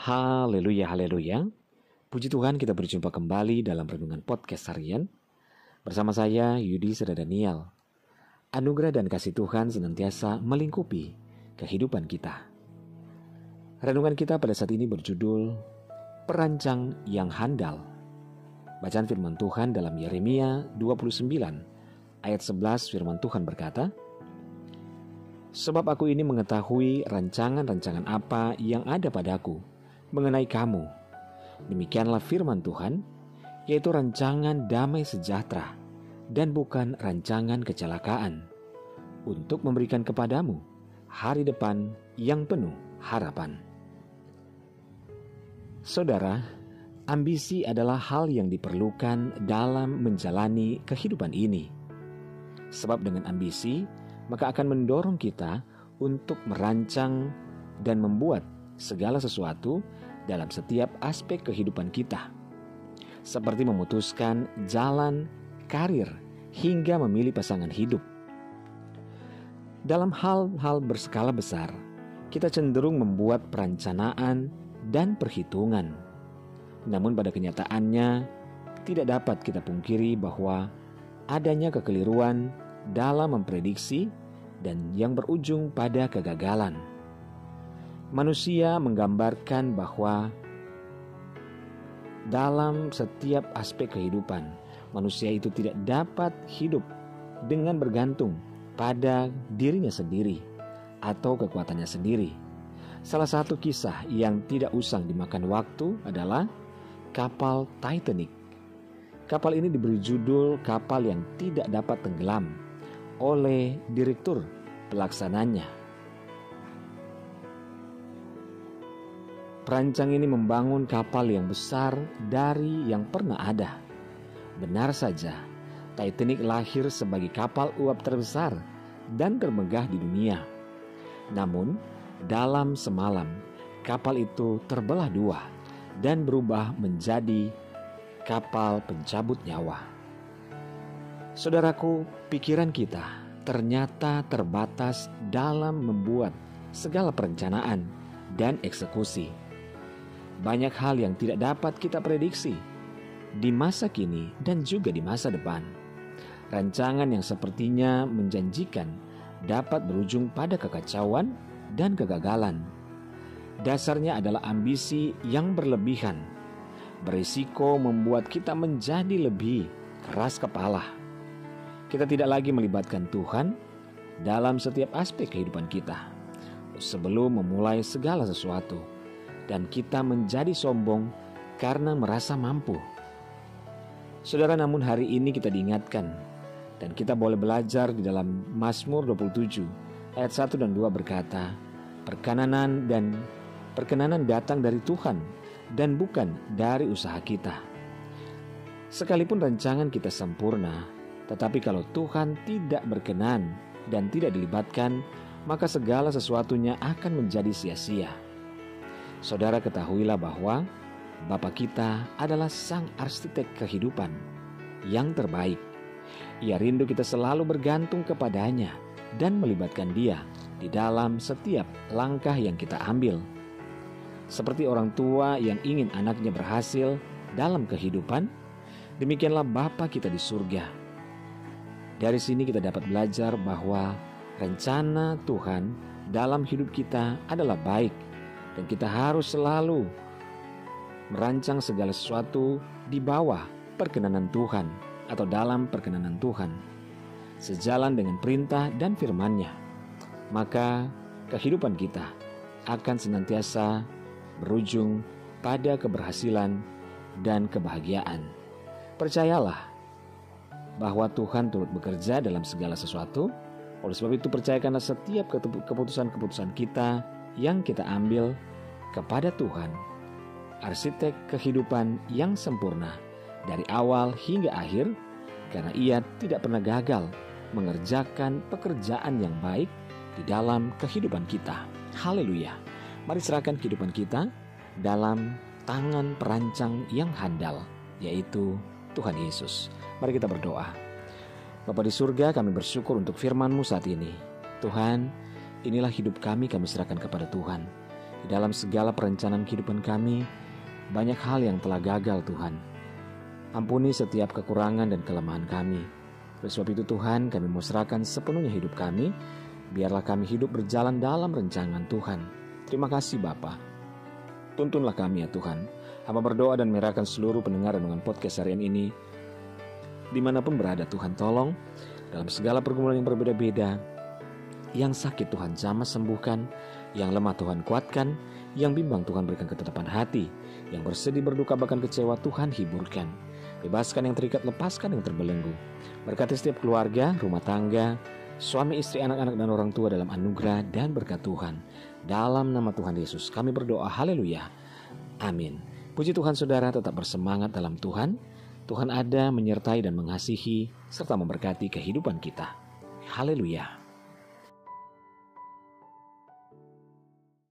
Haleluya, haleluya. Puji Tuhan kita berjumpa kembali dalam Renungan Podcast Harian. Bersama saya Yudi Seda Daniel. Anugerah dan kasih Tuhan senantiasa melingkupi kehidupan kita. Renungan kita pada saat ini berjudul Perancang yang Handal. Bacaan firman Tuhan dalam Yeremia 29 ayat 11 firman Tuhan berkata, Sebab aku ini mengetahui rancangan-rancangan apa yang ada padaku, mengenai kamu. Demikianlah firman Tuhan, yaitu rancangan damai sejahtera dan bukan rancangan kecelakaan, untuk memberikan kepadamu hari depan yang penuh harapan. Saudara, ambisi adalah hal yang diperlukan dalam menjalani kehidupan ini. Sebab dengan ambisi, maka akan mendorong kita untuk merancang dan membuat segala sesuatu dalam setiap aspek kehidupan kita, seperti memutuskan jalan karir hingga memilih pasangan hidup. Dalam hal-hal berskala besar, kita cenderung membuat perencanaan dan perhitungan. Namun, pada kenyataannya, tidak dapat kita pungkiri bahwa adanya kekeliruan dalam memprediksi dan yang berujung pada kegagalan manusia menggambarkan bahwa dalam setiap aspek kehidupan, manusia itu tidak dapat hidup dengan bergantung pada dirinya sendiri atau kekuatannya sendiri. Salah satu kisah yang tidak usang dimakan waktu adalah kapal Titanic. Kapal ini diberi judul kapal yang tidak dapat tenggelam oleh direktur pelaksananya Perancang ini membangun kapal yang besar dari yang pernah ada. Benar saja, Titanic lahir sebagai kapal uap terbesar dan termegah di dunia. Namun, dalam semalam, kapal itu terbelah dua dan berubah menjadi kapal pencabut nyawa. Saudaraku, pikiran kita ternyata terbatas dalam membuat segala perencanaan dan eksekusi banyak hal yang tidak dapat kita prediksi di masa kini dan juga di masa depan. Rancangan yang sepertinya menjanjikan dapat berujung pada kekacauan dan kegagalan. Dasarnya adalah ambisi yang berlebihan, berisiko membuat kita menjadi lebih keras kepala. Kita tidak lagi melibatkan Tuhan dalam setiap aspek kehidupan kita sebelum memulai segala sesuatu dan kita menjadi sombong karena merasa mampu. Saudara, namun hari ini kita diingatkan dan kita boleh belajar di dalam Mazmur 27 ayat 1 dan 2 berkata, perkenanan dan perkenanan datang dari Tuhan dan bukan dari usaha kita. Sekalipun rancangan kita sempurna, tetapi kalau Tuhan tidak berkenan dan tidak dilibatkan, maka segala sesuatunya akan menjadi sia-sia. Saudara ketahuilah bahwa Bapa kita adalah sang arsitek kehidupan yang terbaik. Ia rindu kita selalu bergantung kepadanya dan melibatkan dia di dalam setiap langkah yang kita ambil. Seperti orang tua yang ingin anaknya berhasil dalam kehidupan, demikianlah Bapa kita di surga. Dari sini kita dapat belajar bahwa rencana Tuhan dalam hidup kita adalah baik dan kita harus selalu merancang segala sesuatu di bawah perkenanan Tuhan atau dalam perkenanan Tuhan. Sejalan dengan perintah dan firman-Nya, maka kehidupan kita akan senantiasa berujung pada keberhasilan dan kebahagiaan. Percayalah bahwa Tuhan turut bekerja dalam segala sesuatu. Oleh sebab itu percayakanlah setiap keputusan-keputusan kita yang kita ambil kepada Tuhan, arsitek kehidupan yang sempurna dari awal hingga akhir, karena Ia tidak pernah gagal mengerjakan pekerjaan yang baik di dalam kehidupan kita. Haleluya! Mari serahkan kehidupan kita dalam tangan perancang yang handal, yaitu Tuhan Yesus. Mari kita berdoa. Bapa di surga, kami bersyukur untuk firman-Mu saat ini. Tuhan, Inilah hidup kami kami serahkan kepada Tuhan. Di dalam segala perencanaan kehidupan kami, banyak hal yang telah gagal Tuhan. Ampuni setiap kekurangan dan kelemahan kami. Oleh sebab itu Tuhan, kami mau serahkan sepenuhnya hidup kami. Biarlah kami hidup berjalan dalam rencangan Tuhan. Terima kasih Bapa. Tuntunlah kami ya Tuhan. Hamba berdoa dan menyerahkan seluruh pendengar dengan podcast harian ini. Di mana pun berada Tuhan tolong. Dalam segala pergumulan yang berbeda-beda. Yang sakit Tuhan jamah sembuhkan yang lemah Tuhan kuatkan, yang bimbang Tuhan berikan ketetapan hati, yang bersedih berduka bahkan kecewa Tuhan hiburkan. Bebaskan yang terikat, lepaskan yang terbelenggu. Berkati setiap keluarga, rumah tangga, suami, istri, anak-anak, dan orang tua dalam anugerah dan berkat Tuhan. Dalam nama Tuhan Yesus kami berdoa, haleluya. Amin. Puji Tuhan saudara tetap bersemangat dalam Tuhan. Tuhan ada menyertai dan mengasihi serta memberkati kehidupan kita. Haleluya.